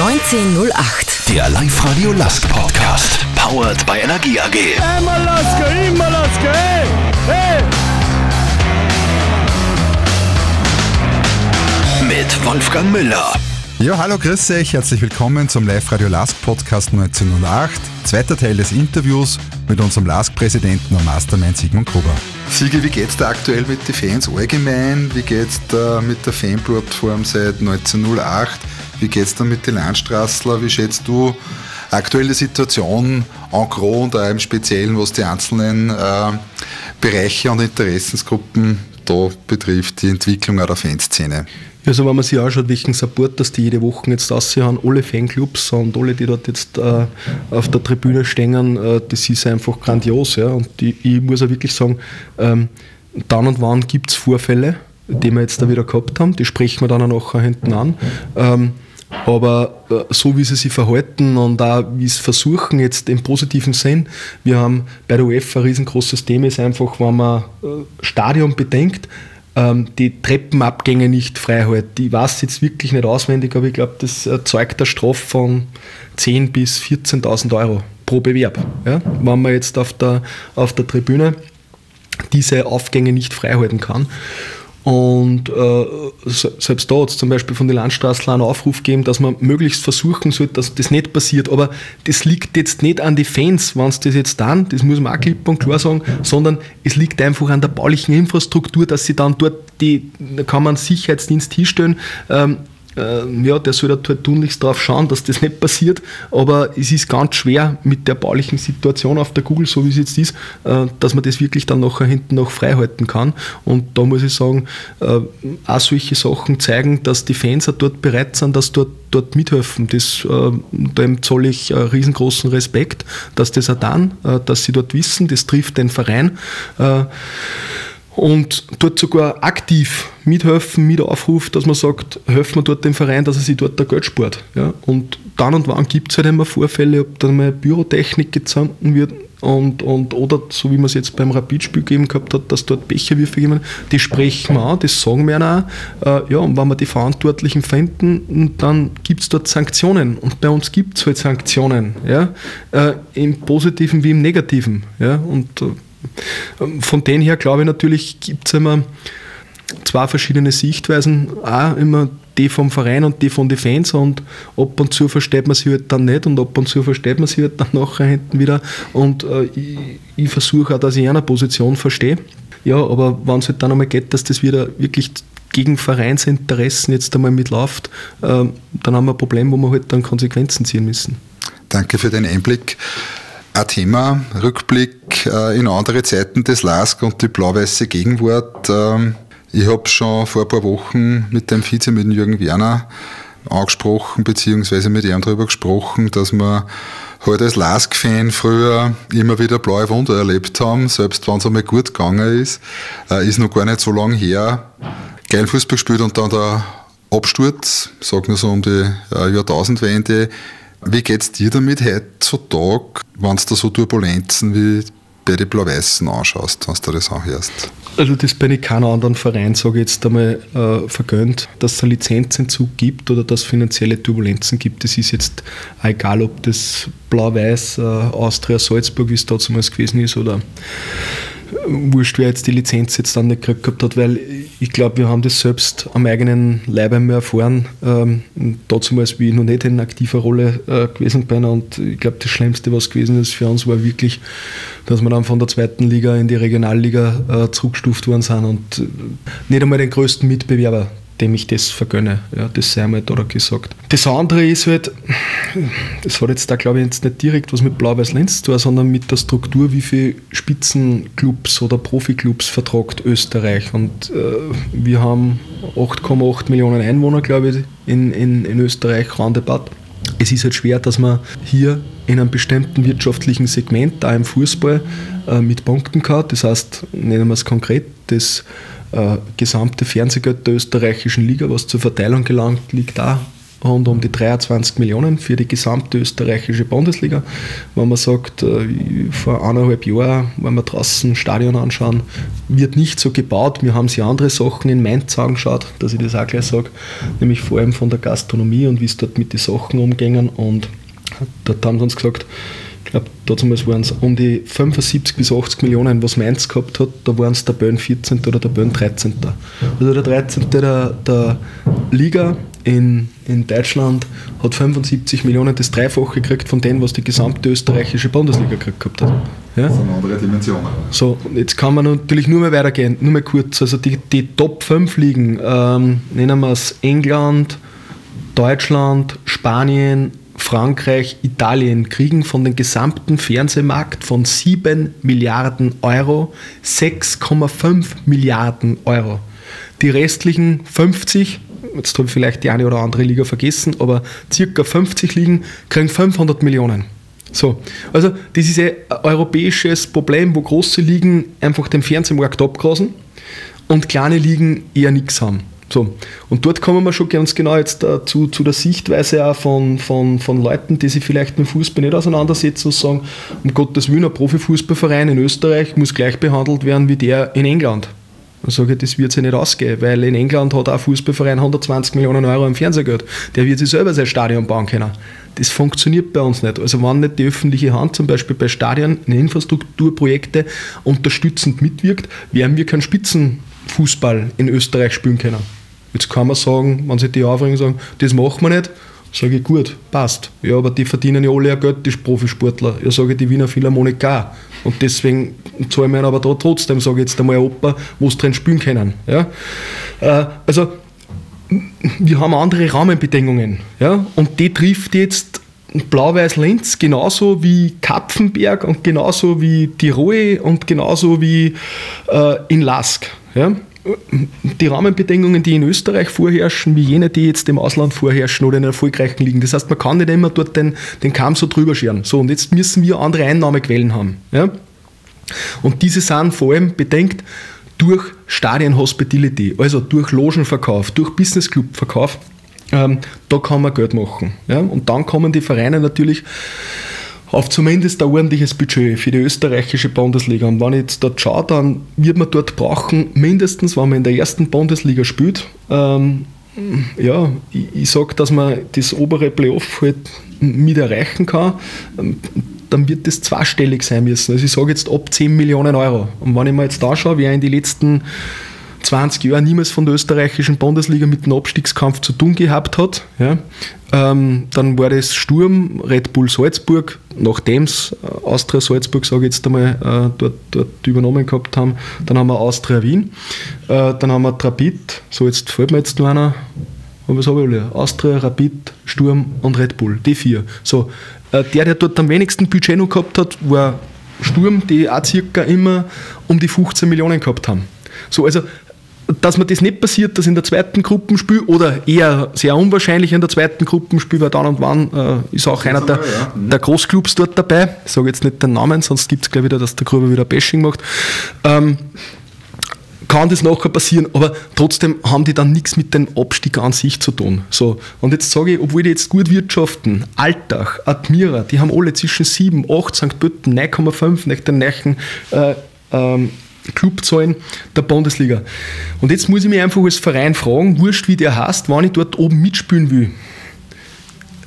1908. Der Live-Radio Lask Podcast. Powered by Energie AG. Immer Laske, immer Laske, hey, hey. Mit Wolfgang Müller. Ja, hallo, grüß euch, herzlich willkommen zum Live-Radio Lask Podcast 1908. Zweiter Teil des Interviews mit unserem Lask-Präsidenten und Mastermind Sigmund Gruber. Sigi, wie geht's da aktuell mit den Fans allgemein? Wie geht's da mit der Fanplattform seit 1908? Wie geht's da mit den Landstraßler? Wie schätzt du aktuell die Situation en gros und auch im Speziellen, was die einzelnen äh, Bereiche und Interessensgruppen da betrifft, die Entwicklung auch der Fanszene? Also wenn man sich anschaut, welchen Support das die jede Woche jetzt haben, alle Fanclubs und alle, die dort jetzt äh, auf der Tribüne stehen, äh, das ist einfach grandios. Ja? Und die, ich muss auch wirklich sagen, ähm, dann und wann gibt es Vorfälle, die wir jetzt da wieder gehabt haben, die sprechen wir dann auch nachher hinten an. Ähm, aber äh, so wie sie sich verhalten und auch wie sie versuchen, jetzt im positiven Sinn, wir haben bei der UEFA ein riesengroßes Thema, ist einfach, wenn man äh, Stadion bedenkt, ähm, die Treppenabgänge nicht frei hält. Ich weiß jetzt wirklich nicht auswendig, aber ich glaube, das erzeugt eine Strafe von 10.000 bis 14.000 Euro pro Bewerb. Ja? Wenn man jetzt auf der, auf der Tribüne diese Aufgänge nicht frei halten kann. Und äh, selbst da hat es zum Beispiel von den Landstraßen einen Aufruf gegeben, dass man möglichst versuchen sollte, dass das nicht passiert. Aber das liegt jetzt nicht an die Fans, wenn sie das jetzt dann, das muss man auch klipp und klar sagen, sondern es liegt einfach an der baulichen Infrastruktur, dass sie dann dort die, da kann man Sicherheitsdienst hinstellen. Ähm, äh, ja, der soll halt tunlichst darauf schauen, dass das nicht passiert. Aber es ist ganz schwer mit der baulichen Situation auf der Google, so wie es jetzt ist, äh, dass man das wirklich dann nachher hinten noch frei halten kann. Und da muss ich sagen, äh, auch solche Sachen zeigen, dass die Fans auch dort bereit sind, dass dort dort mithelfen. Das, äh, dem zolle ich äh, riesengroßen Respekt, dass das auch dann, äh, dass sie dort wissen, das trifft den Verein. Äh, und dort sogar aktiv mithelfen, mit aufruft, dass man sagt, helfen wir dort dem Verein, dass er sich dort der Geld spart. Ja? Und dann und wann gibt es halt immer Vorfälle, ob dann mal Bürotechnik gezanken wird und, und, oder so wie man es jetzt beim Rapidspiel gegeben gehabt hat, dass dort Becherwürfe geben, die sprechen wir an, das sagen wir auch. Äh, ja, und wenn wir die Verantwortlichen finden, dann gibt es dort Sanktionen. Und bei uns gibt es halt Sanktionen, ja? Äh, im Positiven wie im Negativen. Ja? Und äh, von denen her glaube ich natürlich gibt es immer zwei verschiedene Sichtweisen, auch immer die vom Verein und die von den Fans und ab und zu versteht man sie halt dann nicht und ab und zu versteht man sie halt dann nachher hinten wieder und äh, ich, ich versuche auch, dass ich eine Position verstehe. Ja, aber wenn es halt dann einmal geht, dass das wieder wirklich gegen Vereinsinteressen jetzt einmal mitläuft, äh, dann haben wir ein Problem, wo wir halt dann Konsequenzen ziehen müssen. Danke für den Einblick ein Thema, Rückblick äh, in andere Zeiten des LASK und die blau-weiße Gegenwart. Ähm, ich habe schon vor ein paar Wochen mit dem Vize, mit Jürgen Werner, angesprochen, beziehungsweise mit ihm darüber gesprochen, dass wir halt als LASK-Fan früher immer wieder blaue Wunder erlebt haben, selbst wenn es einmal gut gegangen ist. Äh, ist noch gar nicht so lange her. Geil Fußball gespielt und dann der Absturz, sag nur so um die äh, Jahrtausendwende, wie geht es dir damit heutzutage, wenn du da so Turbulenzen wie bei den Blau-Weißen anschaust, wenn du das anhörst? Also das bin ich keinem anderen Verein, sage ich jetzt einmal, äh, vergönnt, dass es einen Lizenzentzug gibt oder dass es finanzielle Turbulenzen gibt. Das ist jetzt egal, ob das Blau-Weiß äh, Austria Salzburg, wie es damals gewesen ist, oder wurscht, wer jetzt die Lizenz jetzt dann nicht gekriegt gehabt hat, weil ich glaube, wir haben das selbst am eigenen Leib einmal erfahren. Ähm, damals, wie ich noch nicht in aktiver Rolle äh, gewesen bin. Und ich glaube, das Schlimmste, was gewesen ist für uns, war wirklich, dass wir dann von der zweiten Liga in die Regionalliga äh, zurückgestuft worden sind und äh, nicht einmal den größten Mitbewerber dem ich das vergönne. Ja, das sei einmal da gesagt. Das andere ist halt, das hat jetzt da glaube ich jetzt nicht direkt was mit Blau-Weiß-Lenz zu tun, sondern mit der Struktur, wie viele Spitzenclubs oder Profiklubs vertragt Österreich. Und äh, wir haben 8,8 Millionen Einwohner, glaube ich, in, in, in Österreich, roundabout. Es ist halt schwer, dass man hier in einem bestimmten wirtschaftlichen Segment, da im Fußball, äh, mit punkten kann. Das heißt, nennen wir es konkret, das äh, gesamte Fernsehgeld der österreichischen Liga, was zur Verteilung gelangt, liegt da rund um die 23 Millionen für die gesamte österreichische Bundesliga. Wenn man sagt, äh, vor eineinhalb Jahren, wenn wir draußen Stadion anschauen, wird nicht so gebaut. Wir haben sich andere Sachen in Mainz angeschaut, dass ich das auch gleich sage, nämlich vor allem von der Gastronomie und wie es dort mit den Sachen umgehen. Und dort haben sie uns gesagt, ich glaube, damals waren es um die 75 bis 80 Millionen, was Mainz gehabt hat, da waren es der Bön 14. oder der Bön 13. Also der 13. der, der Liga in, in Deutschland hat 75 Millionen, das Dreifache gekriegt von dem, was die gesamte österreichische Bundesliga gekriegt gehabt hat. Ja? Das sind andere Dimensionen. So, jetzt kann man natürlich nur mehr weitergehen, nur mehr kurz. Also die, die Top 5 Ligen, ähm, nennen wir es England, Deutschland, Spanien, Frankreich, Italien kriegen von dem gesamten Fernsehmarkt von 7 Milliarden Euro 6,5 Milliarden Euro. Die restlichen 50, jetzt habe ich vielleicht die eine oder andere Liga vergessen, aber circa 50 Ligen kriegen 500 Millionen. So, also das ist ein europäisches Problem, wo große Ligen einfach den Fernsehmarkt abgrasen und kleine Ligen eher nichts haben. So. Und dort kommen wir schon ganz genau jetzt äh, zu, der Sichtweise auch von, von, von Leuten, die sich vielleicht mit Fußball nicht auseinandersetzen und sagen, um Gottes Willen, ein Profifußballverein in Österreich muss gleich behandelt werden wie der in England. Dann sage ich, das wird sich nicht ausgehen, weil in England hat auch ein Fußballverein 120 Millionen Euro im Fernsehgeld. Der wird sich selber sein Stadion bauen können. Das funktioniert bei uns nicht. Also wenn nicht die öffentliche Hand zum Beispiel bei Stadien in Infrastrukturprojekte unterstützend mitwirkt, werden wir keinen Spitzenfußball in Österreich spielen können. Jetzt kann man sagen, wenn sich die aufregen sagen, das machen wir nicht, sage ich, gut, passt. Ja, aber die verdienen ja alle ein Geld, die Profisportler. Ja, sage ich, die Wiener Philharmonik auch. Und deswegen zahlen wir aber da trotzdem, sage ich jetzt einmal Oper, wo sie drin spielen können. Ja? Äh, also, wir haben andere Rahmenbedingungen. Ja? Und die trifft jetzt Blau-Weiß-Linz genauso wie Kapfenberg und genauso wie Tirol und genauso wie äh, in Lask. Ja? Die Rahmenbedingungen, die in Österreich vorherrschen, wie jene, die jetzt im Ausland vorherrschen oder in erfolgreichen liegen. Das heißt, man kann nicht immer dort den, den Kamm so drüber scheren. So, und jetzt müssen wir andere Einnahmequellen haben. Ja? Und diese sind vor allem bedenkt durch Stadien Hospitality, also durch Logenverkauf, durch Business Club Verkauf. Ähm, da kann man Geld machen. Ja? Und dann kommen die Vereine natürlich auf zumindest ein ordentliches Budget für die österreichische Bundesliga. Und wenn ich jetzt dort schaue, dann wird man dort brauchen, mindestens, wenn man in der ersten Bundesliga spielt, ähm, ja, ich, ich sage, dass man das obere Playoff halt mit erreichen kann, ähm, dann wird das zweistellig sein müssen. Also ich sage jetzt ab 10 Millionen Euro. Und wenn ich mir jetzt da schaue, wer in die letzten 20 Jahren niemals von der österreichischen Bundesliga mit dem Abstiegskampf zu tun gehabt hat. Ja. Ähm, dann war das Sturm, Red Bull Salzburg, nachdem es äh, Austria Salzburg, sage ich jetzt einmal, äh, dort, dort übernommen gehabt haben. Dann haben wir Austria Wien, äh, dann haben wir Rapid, so jetzt fällt mir jetzt noch einer, was habe ich alle? Austria, Rapid, Sturm und Red Bull, die vier. So, äh, der, der dort am wenigsten Budget noch gehabt hat, war Sturm, die auch circa immer um die 15 Millionen gehabt haben. So, also dass mir das nicht passiert, dass in der zweiten Gruppenspiel oder eher sehr unwahrscheinlich in der zweiten Gruppenspiel, weil dann und wann äh, ist auch einer der, ja. Mhm. der Großclubs dort dabei. Ich sage jetzt nicht den Namen, sonst gibt es gleich wieder, dass der Gruber wieder Bashing macht. Ähm, kann das nachher passieren, aber trotzdem haben die dann nichts mit dem Abstieg an sich zu tun. So, und jetzt sage ich, obwohl die jetzt gut wirtschaften, Alltag, Admira, die haben alle zwischen 7, 8, St. Pötten 9,5 nach den neuen äh, ähm, Clubzahlen der Bundesliga. Und jetzt muss ich mich einfach als Verein fragen, wurscht wie der heißt, wann ich dort oben mitspielen will,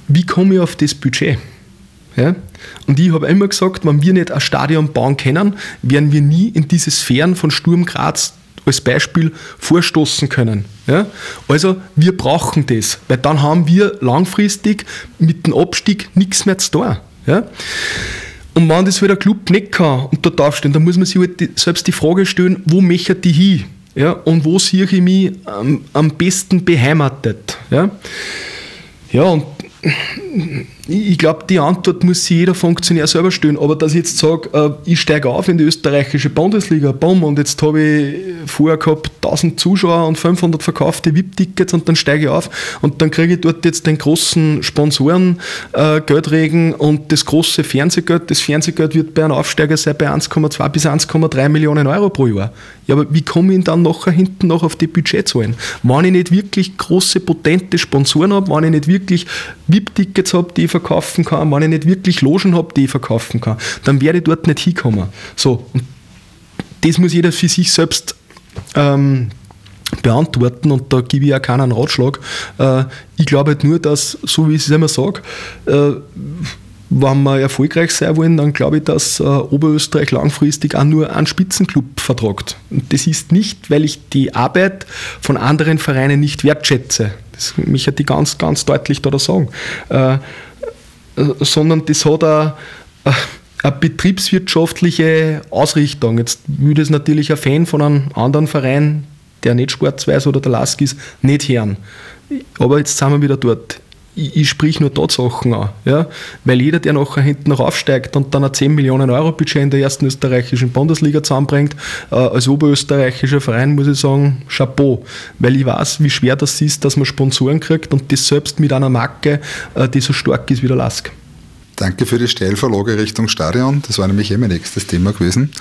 wie komme ich auf das Budget? Ja? Und ich habe immer gesagt, wenn wir nicht ein Stadion bauen können, werden wir nie in diese Sphären von Sturm Graz als Beispiel vorstoßen können. Ja? Also wir brauchen das, weil dann haben wir langfristig mit dem Abstieg nichts mehr zu tun. Ja? Und wenn das halt Club nicht kann und dort aufstehen, dann muss man sich halt selbst die Frage stellen, wo möchte die hin? Ja, und wo sehe ich mich am, am besten beheimatet? Ja, ja und ich glaube, die Antwort muss sich jeder Funktionär selber stellen. Aber dass ich jetzt sage, äh, ich steige auf in die österreichische Bundesliga, bumm, und jetzt habe ich vorher gehabt 1000 Zuschauer und 500 verkaufte VIP-Tickets und dann steige ich auf und dann kriege ich dort jetzt den großen Sponsoren äh, Geldregen und das große Fernsehgeld. Das Fernsehgeld wird bei einem Aufsteiger sein bei 1,2 bis 1,3 Millionen Euro pro Jahr. Ja, aber wie komme ich dann nachher hinten noch auf die Budgetzahlen? Wenn ich nicht wirklich große, potente Sponsoren habe, wenn ich nicht wirklich VIP-Tickets habe, die ich verkaufen kann, wenn ich nicht wirklich Logen habe, die ich verkaufen kann, dann werde ich dort nicht hinkommen. So, und das muss jeder für sich selbst ähm, beantworten und da gebe ich auch keinen Ratschlag. Äh, ich glaube halt nur, dass, so wie ich es immer sage, äh, wenn wir erfolgreich sein wollen, dann glaube ich, dass äh, Oberösterreich langfristig auch nur einen Spitzenclub vertragt. Und das ist nicht, weil ich die Arbeit von anderen Vereinen nicht wertschätze. Das möchte ich ganz, ganz deutlich da sagen. Äh, äh, sondern das hat eine, eine betriebswirtschaftliche Ausrichtung. Jetzt würde es natürlich ein Fan von einem anderen Verein, der nicht Sportsweise oder der Lask ist, nicht hören. Aber jetzt sind wir wieder dort ich, ich sprich nur Tatsachen an. Ja? Weil jeder, der nachher hinten noch aufsteigt und dann ein 10 Millionen Euro Budget in der ersten österreichischen Bundesliga zusammenbringt, äh, als oberösterreichischer Verein muss ich sagen, Chapeau. Weil ich weiß, wie schwer das ist, dass man Sponsoren kriegt und das selbst mit einer Marke, äh, die so stark ist wie der Lask. Danke für die Steilverlage Richtung Stadion. Das war nämlich eh mein nächstes Thema gewesen.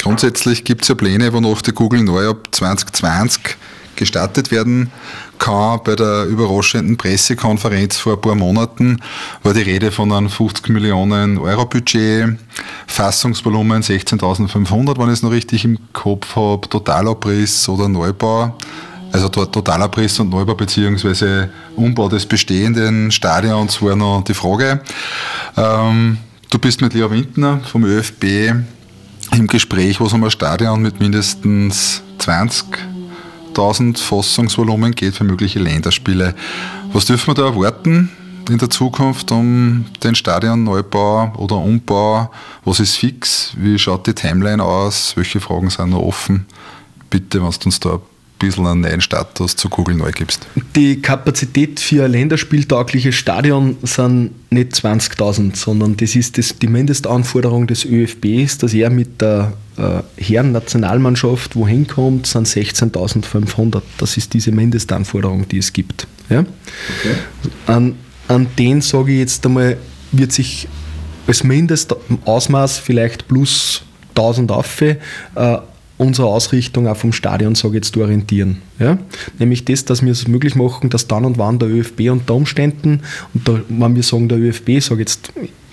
Grundsätzlich gibt es ja Pläne, wonach die Google neu ab 2020 gestartet werden kann. Bei der überraschenden Pressekonferenz vor ein paar Monaten war die Rede von einem 50 Millionen Euro Budget, Fassungsvolumen 16.500, wenn ich es noch richtig im Kopf habe, Totalabriss oder Neubau. Also Totalabriss und Neubau bzw. Umbau des bestehenden Stadions war noch die Frage. Ähm, du bist mit Leo Windner vom ÖFB im Gespräch, wo es um ein Stadion mit mindestens 20 1000 Fassungsvolumen geht für mögliche Länderspiele. Was dürfen wir da erwarten in der Zukunft um den Stadionneubau oder Umbau? Was ist fix? Wie schaut die Timeline aus? Welche Fragen sind noch offen? Bitte, was du uns da bisschen einen neuen Status zu Google neu gibst. Die Kapazität für ein länderspieltaugliches Stadion sind nicht 20.000, sondern das ist das, die Mindestanforderung des ÖFBs, dass er mit der äh, Herren-Nationalmannschaft wohin kommt, sind 16.500. Das ist diese Mindestanforderung, die es gibt. Ja? Okay. An, an den sage ich jetzt einmal, wird sich als Mindestausmaß vielleicht plus 1000 auf, äh, unsere Ausrichtung auch vom Stadion, sage jetzt, orientieren. Ja? Nämlich das, dass wir es möglich machen, dass dann und wann der ÖFB unter Umständen, und da, wenn wir sagen, der ÖFB, sage jetzt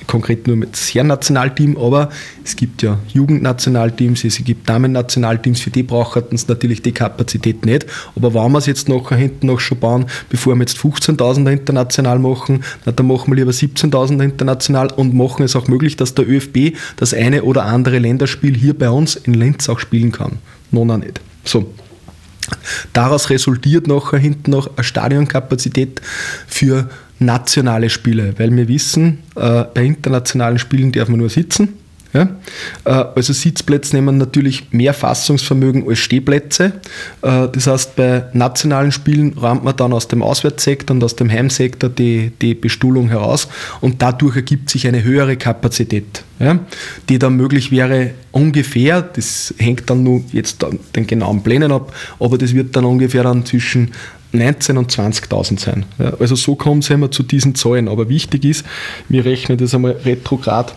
konkret nur mit das Herrennationalteam, aber es gibt ja Jugendnationalteams, es gibt Damen-Nationalteams, für die braucht es natürlich die Kapazität nicht. Aber wenn wir es jetzt nachher hinten noch schon bauen, bevor wir jetzt 15.000er international machen, na, dann machen wir lieber 17.000er international und machen es auch möglich, dass der ÖFB das eine oder andere Länderspiel hier bei uns in Lenz auch spielen kann. Nona nicht. So. Daraus resultiert nachher hinten noch eine Stadionkapazität für nationale Spiele, weil wir wissen, äh, bei internationalen Spielen darf man nur sitzen. Ja? Äh, also Sitzplätze nehmen natürlich mehr Fassungsvermögen als Stehplätze. Äh, das heißt, bei nationalen Spielen räumt man dann aus dem Auswärtssektor und aus dem Heimsektor die, die Bestuhlung heraus und dadurch ergibt sich eine höhere Kapazität, ja? die dann möglich wäre ungefähr, das hängt dann nur jetzt den genauen Plänen ab, aber das wird dann ungefähr dann zwischen 19.000 und 20.000 sein. Ja, also so kommen wir zu diesen Zahlen. Aber wichtig ist, wir rechnen das einmal retrograd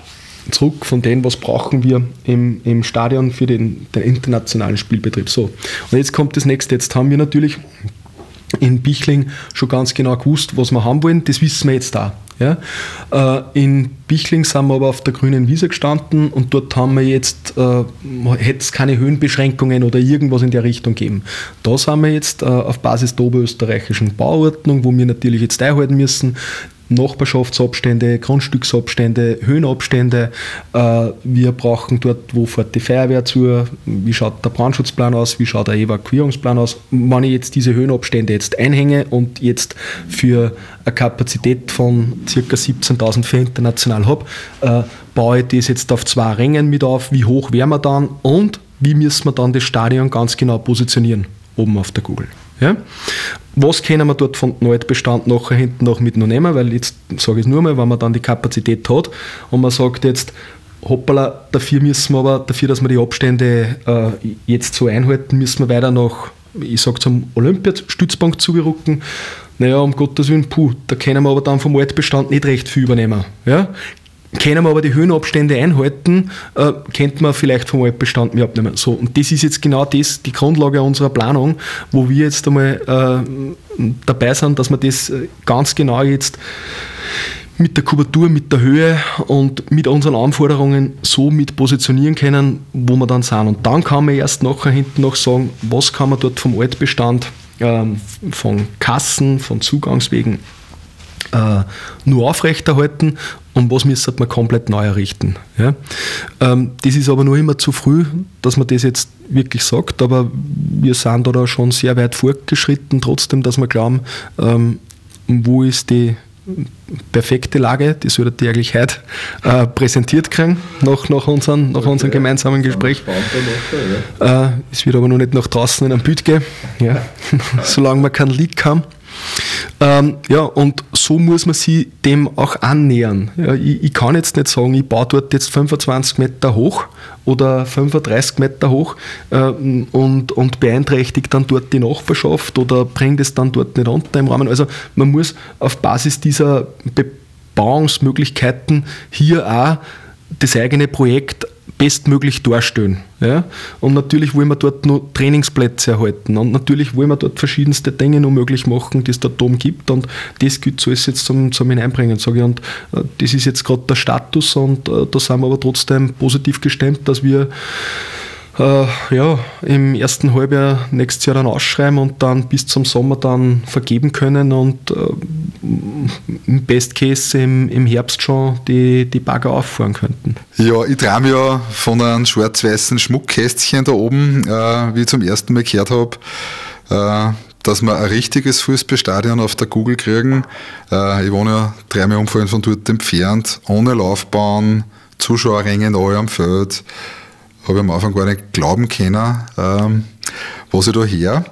zurück von dem, was brauchen wir im, im Stadion für den, den internationalen Spielbetrieb. So, und jetzt kommt das nächste. Jetzt haben wir natürlich in Bichling schon ganz genau gewusst, was wir haben wollen. Das wissen wir jetzt da. Ja? Äh, in Bichling sind wir aber auf der grünen Wiese gestanden und dort haben wir jetzt, äh, hätte es keine Höhenbeschränkungen oder irgendwas in der Richtung geben. Da sind wir jetzt äh, auf Basis der oberösterreichischen Bauordnung, wo wir natürlich jetzt einhalten müssen, Nachbarschaftsabstände, Grundstücksabstände, Höhenabstände. Äh, wir brauchen dort, wo fährt die Feuerwehr zu, wie schaut der Brandschutzplan aus, wie schaut der Evakuierungsplan aus. Wenn ich jetzt diese Höhenabstände jetzt einhänge und jetzt für eine Kapazität von ca. 17.000 für international habe, äh, baue ich das jetzt auf zwei Rängen mit auf, wie hoch wären wir dann und wie müssen wir dann das Stadion ganz genau positionieren oben auf der Kugel. Ja? Was können wir dort von Altbestand nachher hinten noch mit noch nehmen? Weil jetzt sage ich es nur mal, wenn man dann die Kapazität hat und man sagt jetzt, hoppala, dafür müssen wir aber, dafür, dass wir die Abstände äh, jetzt so einhalten, müssen wir weiter nach, ich sage zum Olympiastützpunkt zugerücken. Naja, um Gottes Willen, puh, da können wir aber dann vom Altbestand nicht recht viel übernehmen. Ja? Können wir aber die Höhenabstände einhalten, äh, könnte man vielleicht vom Altbestand mehr abnehmen. So, und das ist jetzt genau das, die Grundlage unserer Planung, wo wir jetzt einmal äh, dabei sind, dass wir das äh, ganz genau jetzt mit der Kubatur, mit der Höhe und mit unseren Anforderungen so mit positionieren können, wo wir dann sind. Und dann kann man erst nachher hinten noch sagen, was kann man dort vom Altbestand, ähm, von Kassen, von Zugangswegen äh, nur aufrechterhalten und was müsste man komplett neu errichten. Ja? Ähm, das ist aber nur immer zu früh, dass man das jetzt wirklich sagt, aber wir sind da schon sehr weit fortgeschritten, trotzdem, dass wir glauben, ähm, wo ist die perfekte Lage, die solltet ihr eigentlich heute äh, präsentiert kriegen, nach, nach, unseren, nach okay. unserem gemeinsamen Gespräch. Äh, es wird aber noch nicht nach draußen in einem Bild gehen, ja. solange wir keinen Leak haben. Ähm, ja, und so muss man sich dem auch annähern. Ja, ich, ich, kann jetzt nicht sagen, ich baue dort jetzt 25 Meter hoch oder 35 Meter hoch äh, und, und beeinträchtigt dann dort die Nachbarschaft oder bringt es dann dort nicht unter im Rahmen. Also man muss auf Basis dieser Bebauungsmöglichkeiten hier auch das eigene Projekt bestmöglich darstellen. Ja? Und natürlich wollen wir dort noch Trainingsplätze erhalten und natürlich wollen wir dort verschiedenste Dinge noch möglich machen, die es der Dom gibt und das gilt so jetzt zum, zum Hineinbringen, sage ich. Und äh, das ist jetzt gerade der Status und äh, da sind wir aber trotzdem positiv gestemmt, dass wir äh, ja, im ersten Halbjahr nächstes Jahr dann ausschreiben und dann bis zum Sommer dann vergeben können und äh, im Best Case im, im Herbst schon die, die Bagger auffahren könnten. Ja, ich träume ja von einem schwarz-weißen Schmuckkästchen da oben, äh, wie ich zum ersten Mal gehört habe. Äh, dass wir ein richtiges Fußballstadion auf der Google kriegen. Äh, ich wohne ja dreimal umfallen von dort entfernt, ohne Laufbahn, Zuschauerränge neu am Feld habe ich am Anfang gar nicht glauben können, ähm, was ich da her.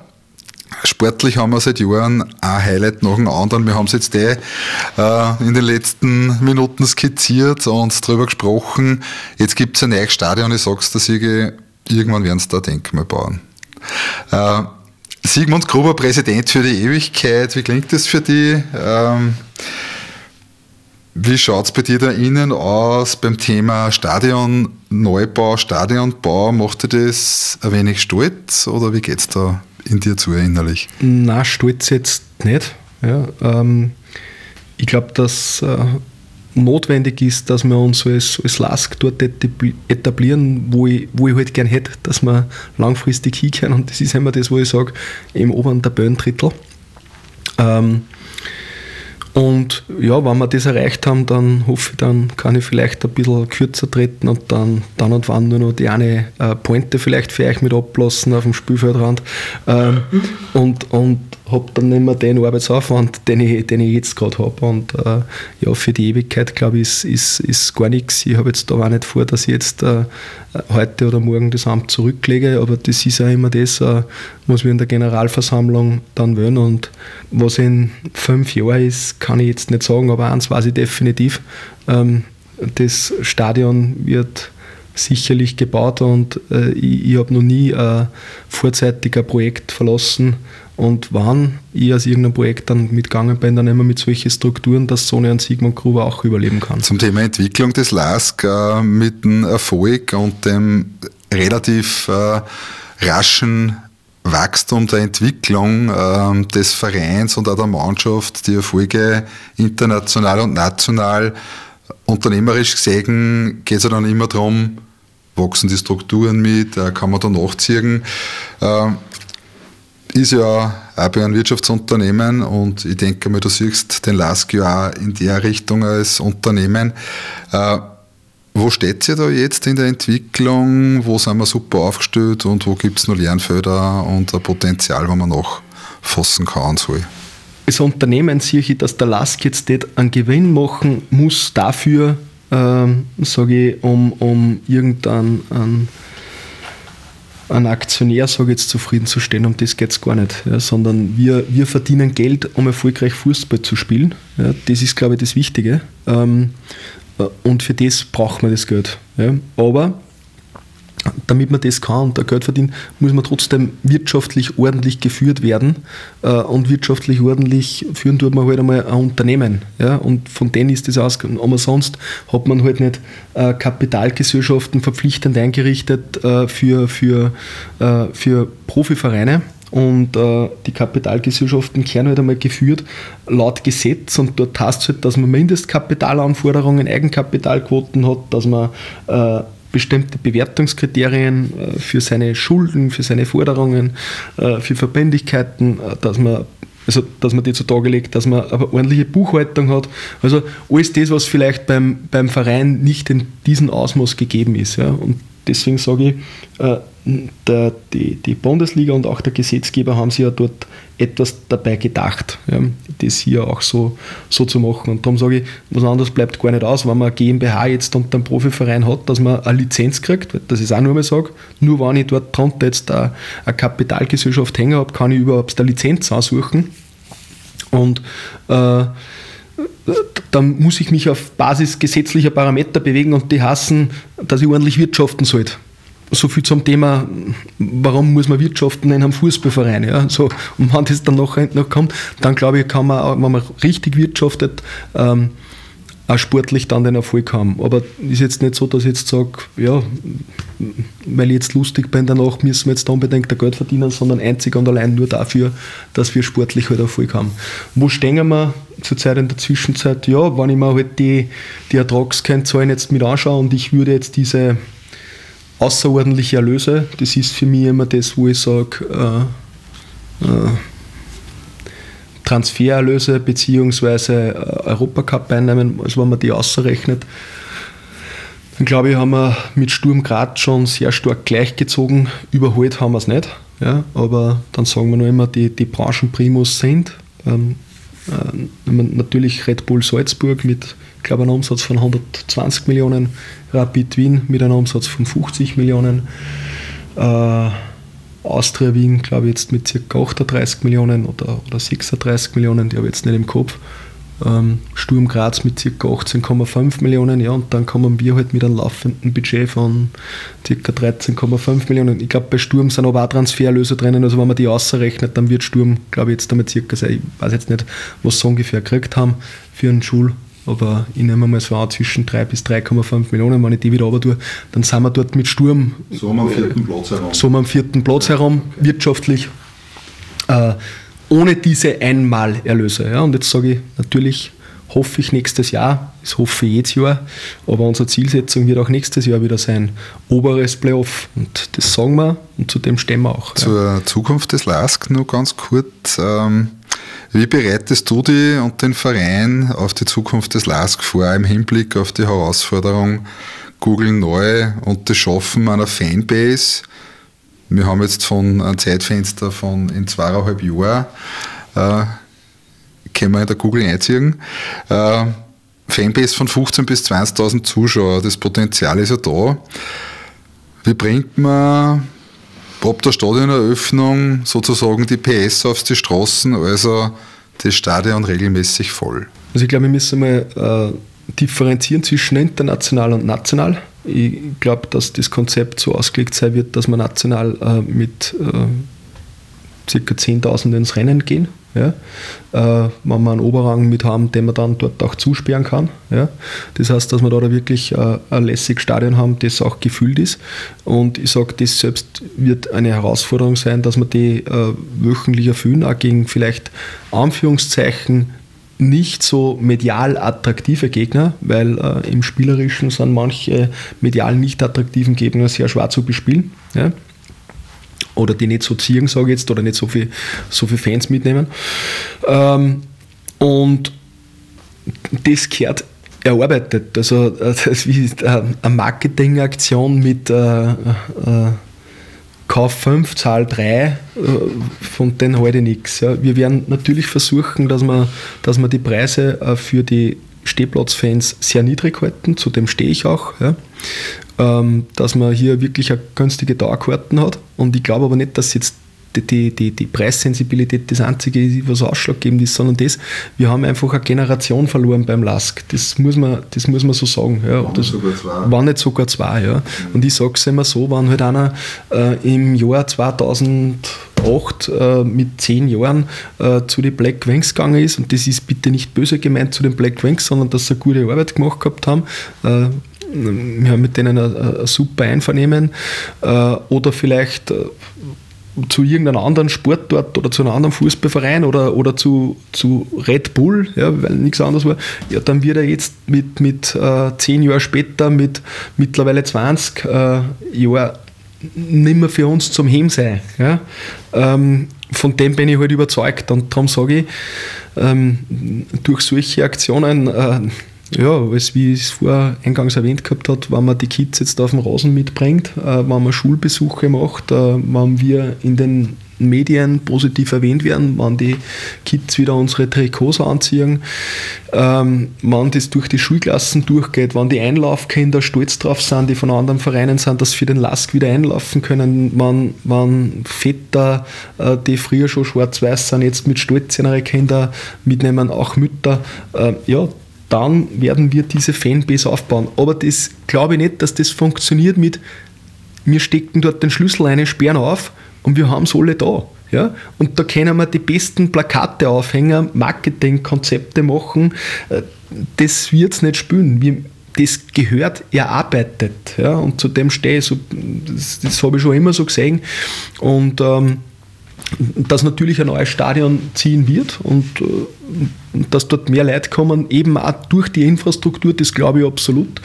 Sportlich haben wir seit Jahren ein Highlight nach dem anderen. Wir haben es jetzt eh äh, in den letzten Minuten skizziert und darüber gesprochen. Jetzt gibt es ein neues Stadion, ich sag's der Siege, irgendwann werden sie da Denkmal bauen. Äh, Sigmund Gruber, Präsident für die Ewigkeit, wie klingt das für dich? Ähm, wie schaut es bei dir da innen aus beim Thema Stadionneubau, Stadionbau? Macht dir das ein wenig stolz oder wie geht es da in dir zu innerlich? Na, stolz jetzt nicht. Ja, ähm, ich glaube, dass äh, notwendig ist, dass wir uns als, als LASK dort etablieren, wo ich, wo ich halt gern hätte, dass wir langfristig hinkehren. Und das ist immer das, wo ich sage, im oberen Tabellendrittel. Ähm, und ja, wenn wir das erreicht haben, dann hoffe ich, dann kann ich vielleicht ein bisschen kürzer treten und dann, dann und wann nur noch die eine äh, Pointe vielleicht für euch mit ablassen auf dem Spielfeldrand. Ähm, und, und habe dann nicht mehr den Arbeitsaufwand, den ich, den ich jetzt gerade habe. Und äh, ja, für die Ewigkeit, glaube ich, ist, ist, ist gar nichts. Ich habe jetzt da auch nicht vor, dass ich jetzt äh, heute oder morgen das Amt zurücklege, aber das ist ja immer das, äh, was wir in der Generalversammlung dann wollen. Und was in fünf Jahren ist, kann ich jetzt nicht sagen, aber eins weiß ich definitiv. Ähm, das Stadion wird sicherlich gebaut und äh, ich, ich habe noch nie äh, vorzeitig ein Projekt verlassen, und wann ich aus irgendeinem Projekt dann mitgegangen bin, dann immer mit solchen Strukturen, dass so ein Sigmund Gruber auch überleben kann. Zum Thema Entwicklung des LASK äh, mit dem Erfolg und dem relativ äh, raschen Wachstum der Entwicklung äh, des Vereins und auch der Mannschaft, die Erfolge international und national unternehmerisch gesehen, geht es ja dann immer darum, wachsen die Strukturen mit, äh, kann man da nachziehen. Ist ja auch bei einem Wirtschaftsunternehmen und ich denke mal, du siehst den LASK ja auch in der Richtung als Unternehmen. Äh, wo steht ihr da jetzt in der Entwicklung? Wo sind wir super aufgestellt und wo gibt es noch Lernfelder und ein Potenzial, wo man nachfassen kann und soll? Als Unternehmen sehe ich, dass der LASK jetzt nicht einen Gewinn machen muss dafür, ähm, sage ich, um, um irgendeinen einen Aktionär, sage jetzt, zufriedenzustellen, um das geht es gar nicht. Ja, sondern wir, wir verdienen Geld, um erfolgreich Fußball zu spielen. Ja, das ist, glaube ich, das Wichtige. Ähm, und für das braucht man das Geld. Ja. Aber damit man das kann und da Geld verdient, muss man trotzdem wirtschaftlich ordentlich geführt werden. Äh, und wirtschaftlich ordentlich führen tut man halt einmal ein Unternehmen. Und von denen ist das aus. Aber sonst hat man halt nicht äh, Kapitalgesellschaften verpflichtend eingerichtet äh, für, für, für Profivereine. Und die Kapitalgesellschaften werden halt einmal geführt laut Gesetz und dort heißt es halt, dass man Mindestkapitalanforderungen, Eigenkapitalquoten hat, dass man bestimmte Bewertungskriterien äh, für seine Schulden, für seine Forderungen, äh, für Verbindlichkeiten, äh, dass man also dass man die zutage legt, dass man eine ordentliche Buchhaltung hat. Also alles das, was vielleicht beim, beim Verein nicht in diesem Ausmaß gegeben ist. Ja. Und deswegen sage ich, der, die, die Bundesliga und auch der Gesetzgeber haben sich ja dort etwas dabei gedacht, ja, das hier auch so, so zu machen. Und darum sage ich, was anderes bleibt gar nicht aus, wenn man GmbH jetzt unter einem Profiverein hat, dass man eine Lizenz kriegt, ich es auch nur mal sage, nur wenn ich dort drunter jetzt eine, eine Kapitalgesellschaft hängen habe, kann ich überhaupt eine Lizenz aussuchen. Und äh, dann muss ich mich auf Basis gesetzlicher Parameter bewegen und die hassen, dass ich ordentlich wirtschaften sollte so viel zum Thema, warum muss man wirtschaften in einem Fußballverein. Ja? So, und wenn das dann noch, noch kommt, dann glaube ich, kann man, wenn man richtig wirtschaftet, ähm, auch sportlich dann den Erfolg haben. Aber ist jetzt nicht so, dass ich jetzt sage, ja, weil ich jetzt lustig bin, danach müssen wir jetzt da unbedingt Geld verdienen, sondern einzig und allein nur dafür, dass wir sportlich halt Erfolg haben. Wo stehen wir zurzeit in der Zwischenzeit? Ja, wenn ich mir halt die, die Ertragskennzahlen jetzt mit anschaue und ich würde jetzt diese außerordentliche Erlöse. Das ist für mich immer das, wo ich sage, äh, äh, Transfererlöse bzw. Äh, Europacup-Einnahmen, also wenn man die außerrechnet, dann glaube ich, haben wir mit Sturm Graz schon sehr stark gleichgezogen. Überholt haben wir es nicht. Ja, aber dann sagen wir nur immer, die, die Branchenprimus sind. Ähm, äh, natürlich Red Bull Salzburg mit glaube, einen Umsatz von 120 Millionen, Rapid Wien mit einem Umsatz von 50 Millionen, äh, Austria Wien, glaube ich, jetzt mit ca. 38 Millionen oder, oder 36 Millionen, die habe ich jetzt nicht im Kopf. Ähm, Sturm Graz mit ca. 18,5 Millionen, ja, und dann kommen wir halt mit einem laufenden Budget von ca. 13,5 Millionen. Ich glaube, bei Sturm sind aber auch Transferlöse drinnen, also wenn man die ausrechnet, dann wird Sturm, glaube ich, jetzt damit circa, ich weiß jetzt nicht, was sie ungefähr gekriegt haben für einen Schul- aber ich nehme mal so an, zwischen 3 bis 3,5 Millionen, wenn ich die wieder runter tue, dann sind wir dort mit Sturm. So am vierten Platz herum. So am vierten Platz herum, wirtschaftlich. Äh, ohne diese Einmalerlöse. Ja. Und jetzt sage ich natürlich, hoffe ich nächstes Jahr, das hoffe ich jedes Jahr, aber unsere Zielsetzung wird auch nächstes Jahr wieder sein, oberes Playoff und das sagen wir und zu dem stehen wir auch. Zur ja. Zukunft des LASK nur ganz kurz. Ähm, wie bereitest du dich und den Verein auf die Zukunft des LASK vor im Hinblick auf die Herausforderung Google neu und das Schaffen einer Fanbase? Wir haben jetzt von einem Zeitfenster von in zweieinhalb Jahren, äh, können wir in der Google einziehen. Äh, Fanbase von 15.000 bis 20.000 Zuschauer, das Potenzial ist ja da. Wie bringt man ab der Stadioneröffnung sozusagen die PS auf die Straßen, also das Stadion regelmäßig voll. Also ich glaube, wir müssen mal äh, differenzieren zwischen international und national. Ich glaube, dass das Konzept so ausgelegt sein wird, dass man national äh, mit äh, ca. 10.000 ins Rennen gehen ja? Äh, wenn wir einen Oberrang mit haben, den man dann dort auch zusperren kann. Ja? Das heißt, dass wir da wirklich äh, ein lässiges Stadion haben, das auch gefüllt ist. Und ich sage, das selbst wird eine Herausforderung sein, dass wir die äh, wöchentlich erfüllen, auch gegen vielleicht Anführungszeichen nicht so medial attraktive Gegner, weil äh, im Spielerischen sind manche medial nicht attraktiven Gegner sehr schwer zu bespielen. Ja? oder die nicht so ziehen, sage ich jetzt, oder nicht so viele so viel Fans mitnehmen. Ähm, und das gehört erarbeitet. Also das ist eine Marketingaktion mit äh, äh, Kauf 5, Zahl 3, äh, von denen halte ich nichts. Ja. Wir werden natürlich versuchen, dass wir, dass wir die Preise äh, für die Stehplatzfans sehr niedrig halten, zu dem stehe ich auch. Ja. Ähm, dass man hier wirklich eine günstige Dauerkarten hat. Und ich glaube aber nicht, dass jetzt die, die, die Preissensibilität das Einzige was ausschlaggebend ist, sondern das, wir haben einfach eine Generation verloren beim Lask. Das muss man, das muss man so sagen. Ja. War, das, nicht sogar zwei. war nicht sogar zwei. Ja. Und ich sage es immer so, wenn halt einer äh, im Jahr 2008 äh, mit zehn Jahren äh, zu den Black Wings gegangen ist, und das ist bitte nicht böse gemeint zu den Black Wings, sondern dass sie eine gute Arbeit gemacht gehabt haben, äh, wir haben mit denen ein, ein super Einvernehmen äh, oder vielleicht äh, zu irgendeinem anderen Sportort oder zu einem anderen Fußballverein oder, oder zu, zu Red Bull, ja, weil nichts anderes war, ja, dann wird er jetzt mit, mit äh, zehn Jahren später, mit mittlerweile 20 äh, Jahren, mehr für uns zum Heim sein. Ja. Ähm, von dem bin ich halt überzeugt und darum sage ich, ähm, durch solche Aktionen äh, ja, als wie ich es vorher eingangs erwähnt gehabt hat, wenn man die Kids jetzt auf dem Rasen mitbringt, äh, wenn man Schulbesuche macht, äh, wenn wir in den Medien positiv erwähnt werden, wenn die Kids wieder unsere Trikots anziehen, ähm, wenn das durch die Schulklassen durchgeht, wenn die Einlaufkinder stolz drauf sind, die von anderen Vereinen sind, dass sie für den Lask wieder einlaufen können, wenn, wenn Väter, äh, die früher schon schwarz-weiß sind, jetzt mit Stolz ihre Kinder mitnehmen, auch Mütter, äh, ja, dann werden wir diese Fanbase aufbauen. Aber das glaube ich nicht, dass das funktioniert mit, wir stecken dort den Schlüssel ein, sperren auf und wir haben es alle da. Ja? Und da können wir die besten Plakate aufhängen, Marketingkonzepte machen. Äh, das wird es nicht spielen. Wir, das gehört erarbeitet. Ja? Und zu dem stehe ich so, das, das habe ich schon immer so gesehen. Und ähm, dass natürlich ein neues Stadion ziehen wird und, äh, dass dort mehr Leute kommen, eben auch durch die Infrastruktur, das glaube ich absolut.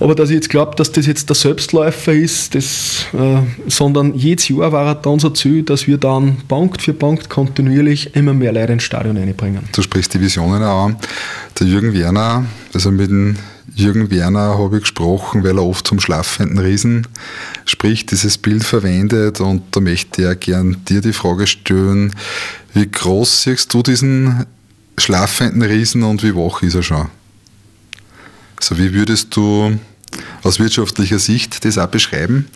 Aber dass ich jetzt glaube, dass das jetzt der Selbstläufer ist, das, äh, sondern jedes Jahr war da unser Ziel, dass wir dann Punkt für Punkt kontinuierlich immer mehr Leute ins Stadion einbringen. Du sprichst die Visionen auch an. Der Jürgen Werner, also mit dem Jürgen Werner habe ich gesprochen, weil er oft zum schlafenden Riesen spricht, dieses Bild verwendet und da möchte ich gern dir die Frage stellen, wie groß siehst du diesen schlafenden Riesen und wie wach ist er schon? Also wie würdest du aus wirtschaftlicher Sicht das auch beschreiben?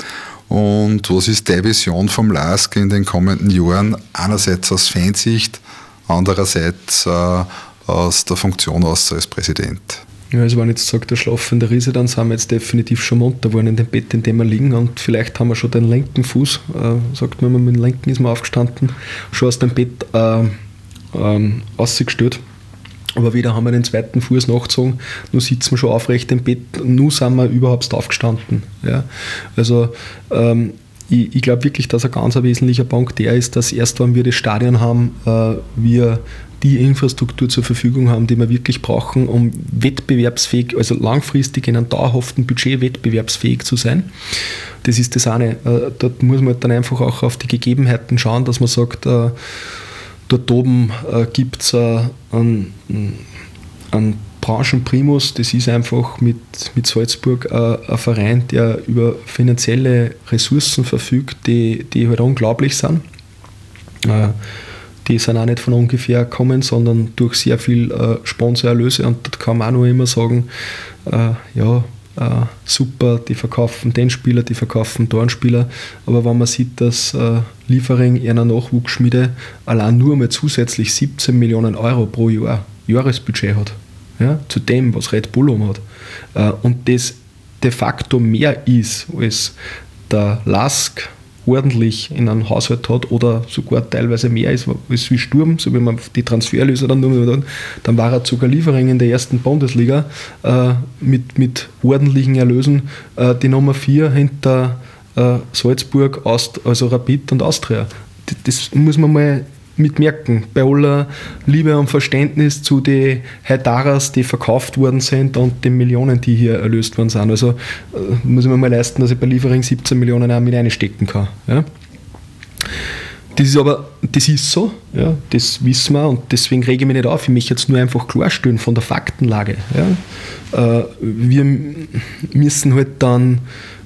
Und was ist deine Vision vom LASK in den kommenden Jahren? Einerseits aus Fansicht, andererseits äh, aus der Funktion als Präsident. Ja, also wenn ich jetzt sage, der schlafende Riese, dann sind wir jetzt definitiv schon munter geworden in dem Bett, in dem wir liegen und vielleicht haben wir schon den linken Fuß, äh, sagt man, mit dem linken ist man aufgestanden, schon aus dem Bett äh, ähm, ausgestellt. Aber wieder haben wir den zweiten Fuß nachgezogen, nur sitzen wir schon aufrecht im Bett, nur sind wir überhaupt aufgestanden. Ja. Also ähm, ich, ich glaube wirklich, dass ein ganz wesentlicher Punkt der ist, dass erst wenn wir das Stadion haben, äh, wir die Infrastruktur zur Verfügung haben, die wir wirklich brauchen, um wettbewerbsfähig, also langfristig in einem dauerhaften Budget wettbewerbsfähig zu sein. Das ist das eine. Äh, dort muss man dann einfach auch auf die Gegebenheiten schauen, dass man sagt, äh, dort oben äh, gibt es einen, einen Branchenprimus, das ist einfach mit, mit Salzburg ein Verein, der über finanzielle Ressourcen verfügt, die, die halt unglaublich sind die sind auch nicht von ungefähr kommen, sondern durch sehr viel äh, Sponsorerlöse. Und da kann man auch noch immer sagen, äh, ja, äh, super, die verkaufen den Spieler, die verkaufen einen Spieler. Aber wenn man sieht, dass äh, Liefering einer Nachwuchsschmiede allein nur mal zusätzlich 17 Millionen Euro pro Jahr Jahresbudget hat, ja, zu dem, was Red Bull um hat, äh, und das de facto mehr ist als der Lask ordentlich in einem Haushalt hat oder sogar teilweise mehr ist, ist wie Sturm, so wie man die Transferlöser dann nur dann war er sogar Liefering in der ersten Bundesliga äh, mit, mit ordentlichen Erlösen äh, die Nummer 4 hinter äh, Salzburg, Aust also Rapid und Austria. Das, das muss man mal mitmerken. Bei aller Liebe und Verständnis zu den Haidaras, die verkauft worden sind und den Millionen, die hier erlöst worden sind. Also äh, muss ich mir mal leisten, dass ich bei Liefering 17 Millionen auch mit einstecken kann. Ja? Das ist aber, das ist so, ja, das wissen wir und deswegen rege ich mich nicht auf. Ich möchte jetzt nur einfach klarstellen von der Faktenlage. Ja. Äh, wir müssen halt dann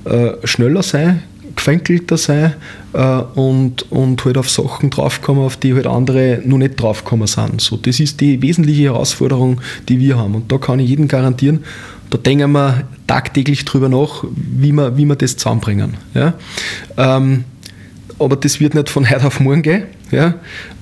äh, schneller sein, gefänkelter sein äh, und, und halt auf Sachen draufkommen, auf die halt andere noch nicht draufgekommen sind. So, das ist die wesentliche Herausforderung, die wir haben. Und da kann ich jedem garantieren, da denken wir tagtäglich drüber nach, wie wir, wie wir das zusammenbringen. Ja? Ähm, aber das wird nicht von heute auf morgen gehen. Ja?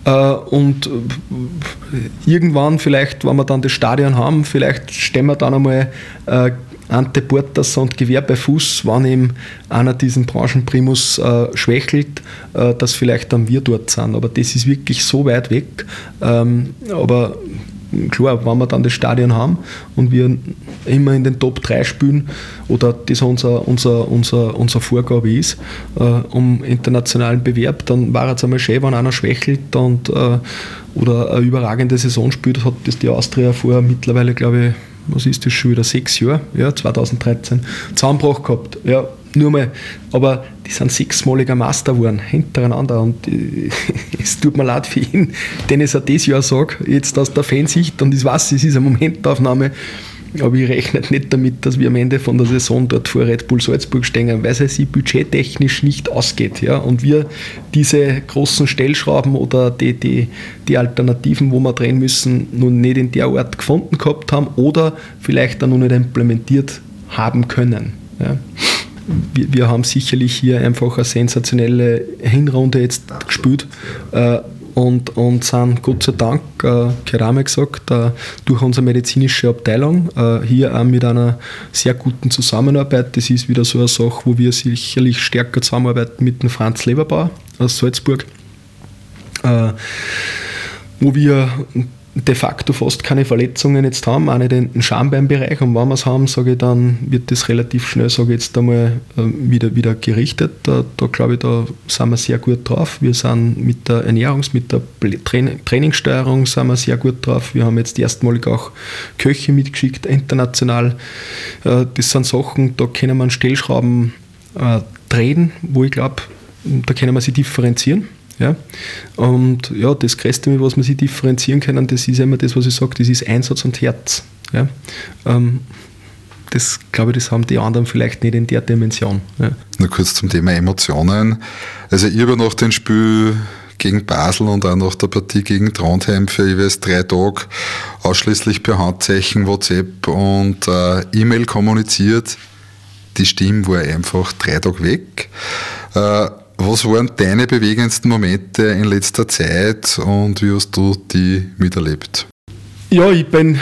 Äh, und äh, irgendwann, vielleicht, wenn wir dann das Stadion haben, vielleicht stellen wir dann einmal äh, Ante Portas und Gewehr bei wenn eben einer diesen Branchenprimus äh, schwächelt, äh, dass vielleicht dann wir dort sind. Aber das ist wirklich so weit weg. Ähm, aber klar, wenn wir dann das Stadion haben und wir immer in den Top 3 spielen oder das unser, unser, unser, unser Vorgabe ist, äh, um internationalen Bewerb, dann war es einmal schön, wenn einer schwächelt und, äh, oder eine überragende Saison spielt, hat das die Austria vor mittlerweile, glaube ich, was ist das schon wieder, sechs Jahre, ja, 2013, Zusammenbruch gehabt. Ja, nur mal, aber die sind sechsmaliger Master geworden, hintereinander. Und äh, es tut mir leid für ihn, den ich auch dieses Jahr sage, jetzt aus der Fansicht, und ich weiß, es ist eine Momentaufnahme, aber ich rechne nicht damit, dass wir am Ende von der Saison dort vor Red Bull Salzburg stehen, weil es sich budgettechnisch nicht ausgeht. Ja? Und wir diese großen Stellschrauben oder die, die, die Alternativen, wo wir drehen müssen, nun nicht in der Art gefunden gehabt haben oder vielleicht dann noch nicht implementiert haben können. Ja? wir, wir, haben sicherlich hier einfach eine sensationelle Hinrunde jetzt gespielt äh, und, und sind Gott sei Dank, äh, Kerame gesagt, äh, durch unsere medizinische Abteilung äh, hier auch mit einer sehr guten Zusammenarbeit. Das ist wieder so eine Sache, wo wir sicherlich stärker zusammenarbeiten mit dem Franz Leberbauer aus Salzburg, äh, wo wir de facto fast keine Verletzungen jetzt haben, auch nicht im Schambeinbereich. Und wenn wir es haben, sage ich, dann wird das relativ schnell, sage ich jetzt einmal, ähm, wieder, wieder gerichtet. Da, da glaube ich, da sind wir sehr gut drauf. Wir sind mit der Ernährungs-, mit der Trainingssteuerung sind wir sehr gut drauf. Wir haben jetzt erstmalig auch Köche mitgeschickt, international. Äh, das sind Sachen, da können wir Stellschrauben äh, drehen, wo ich glaube, da können wir sie differenzieren. Ja? Und ja, das Größte, was man sich differenzieren kann, das ist immer das, was ich sage, das ist Einsatz und Herz. Ja? Ähm, das glaube ich, das haben die anderen vielleicht nicht in der Dimension. Ja. Nur kurz zum Thema Emotionen. Also ich habe nach dem Spiel gegen Basel und auch nach der Partie gegen Trondheim für jeweils drei Tage ausschließlich per Handzeichen, WhatsApp und äh, E-Mail kommuniziert. Die Stimme war einfach drei Tage weg. Äh, was waren deine bewegendsten Momente in letzter Zeit und wie hast du die miterlebt? Ja, ich bin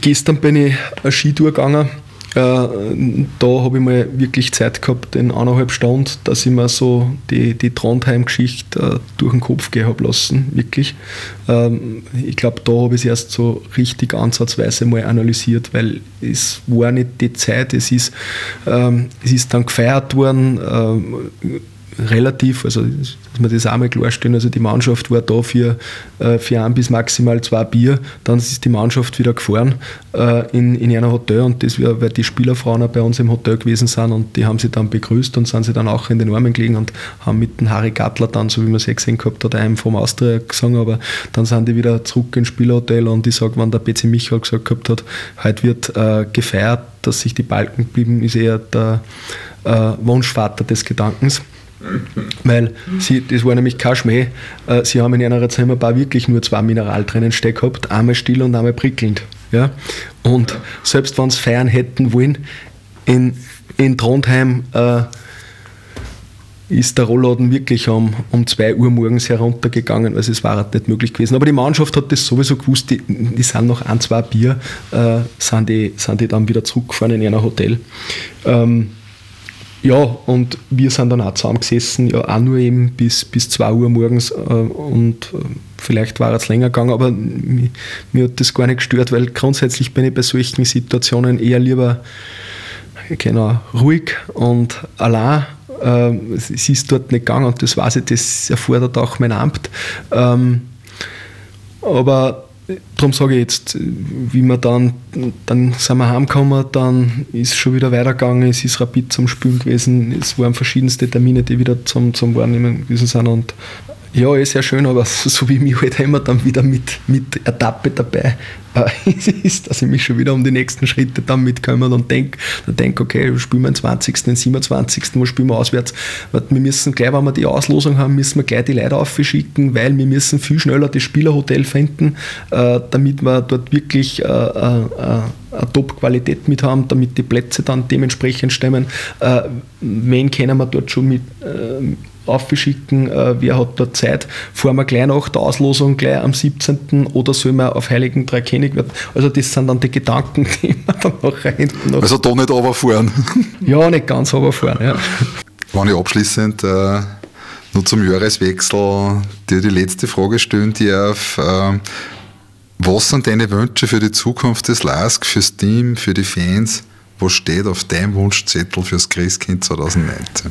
gestern bin ich eine Skitour gegangen. Äh, da habe ich mal wirklich Zeit gehabt, in eineinhalb Stunden, dass ich mir so die, die Trondheim-Geschichte äh, durch den Kopf gehen habe lassen, wirklich. Ähm, ich glaube, da habe ich es erst so richtig ansatzweise mal analysiert, weil es war nicht die Zeit, es ist, ähm, es ist dann gefeiert worden ähm, relativ, also dass wir das einmal klarstellen, also die Mannschaft war da für, äh, für ein bis maximal zwei Bier, dann ist die Mannschaft wieder gefahren äh, in, in einer Hotel und das war, weil die Spielerfrauen bei uns im Hotel gewesen sind und die haben sie dann begrüßt und sind sie dann auch in den Armen gelegen und haben mit dem Harry Gattler dann, so wie man es ja gesehen gehabt hat, einem vom Austria gesungen, aber dann sind die wieder zurück ins Spielhotel und ich sage, wenn der PC Michael gesagt gehabt hat, heute wird äh, gefeiert, dass sich die Balken blieben, ist eher der äh, Wunschvater des Gedankens. Weil sie, das war nämlich kein Schmäh, äh, sie haben in einer Zimmerbar wirklich nur zwei Mineraltrennen steck gehabt, einmal still und einmal prickelnd. Ja? Und selbst wenn sie feiern hätten wollen, in, in Trondheim äh, ist der Rollladen wirklich um, um 2 Uhr morgens heruntergegangen, also es war halt nicht möglich gewesen. Aber die Mannschaft hat das sowieso gewusst, die, die sind nach ein, zwei Bier, äh, sind, die, sind die dann wieder zurückgefahren in ein Hotel. Ähm, ja, und wir sind dann auch zusammengesessen, ja auch nur eben bis, bis 2 Uhr morgens äh, und äh, vielleicht war es länger gegangen, aber mir, mir, hat das gar nicht gestört, weil grundsätzlich bin ich bei solchen Situationen eher lieber genau, ruhig und allein. Äh, es ist dort nicht gegangen und das weiß ich, das erfordert auch mein Amt. Ähm, aber darum sage ich jetzt, wie wir dann, dann sind wir heimgekommen, dann ist es schon wieder weitergegangen, es ist rapid zum Spielen gewesen, es waren verschiedenste Termine, die wieder zum, zum Wahrnehmen gewesen sind und Ja, ist sehr schön, aber so wie mich halt immer dann wieder mit, mit Etappe dabei äh, ist, dass ich mich schon wieder um die nächsten Schritte dann mitkümmere und denke, dann denk, okay, spielen wir den 20., den 27., wo spielen wir auswärts? Wir müssen gleich, wenn wir die Auslosung haben, müssen wir gleich die Leute aufschicken, weil wir müssen viel schneller das Spielerhotel finden, äh, damit wir dort wirklich äh, äh, äh eine Top-Qualität mit haben, damit die Plätze dann dementsprechend stimmen. Äh, wen können wir dort schon mit äh, aufschicken, äh, wer hat dort Zeit, fahren wir gleich nach der Auslosung gleich am 17. oder sollen wir auf Heiligen Drei König werden? Also das sind dann die Gedanken, die man dann nachher hinten noch... Also da nicht runterfahren? ja, nicht ganz runterfahren, ja. Wenn ich abschließend äh, nur zum Jahreswechsel dir die letzte Frage stellen darf, äh, was sind deine Wünsche für die Zukunft des LASK, fürs Team, für die Fans? Was steht auf deinem Wunschzettel fürs Christkind 2019?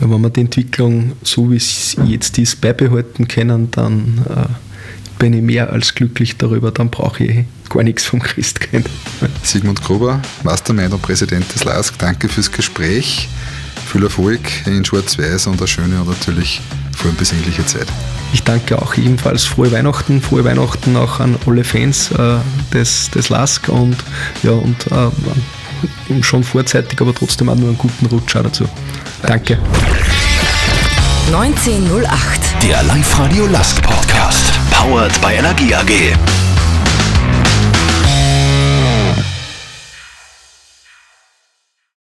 wenn wir die Entwicklung so wie es jetzt ist beibehalten können, dann äh, bin ich mehr als glücklich darüber, dann brauche ich gar nichts vom Christkind. Sigmund Gruber, Mastermind und Präsident des LASK, danke fürs Gespräch. Viel Erfolg in Schwarz-Weiß und eine schöne und natürlich vor allem besinnliche Zeit. Ich danke auch ebenfalls frohe Weihnachten, frohe Weihnachten auch an alle Fans äh, des, des LASK und, ja, und äh, schon vorzeitig, aber trotzdem auch nur einen guten Rutsch dazu. Danke. 1908. Der Live-Radio Last Podcast. Powered by Energie AG.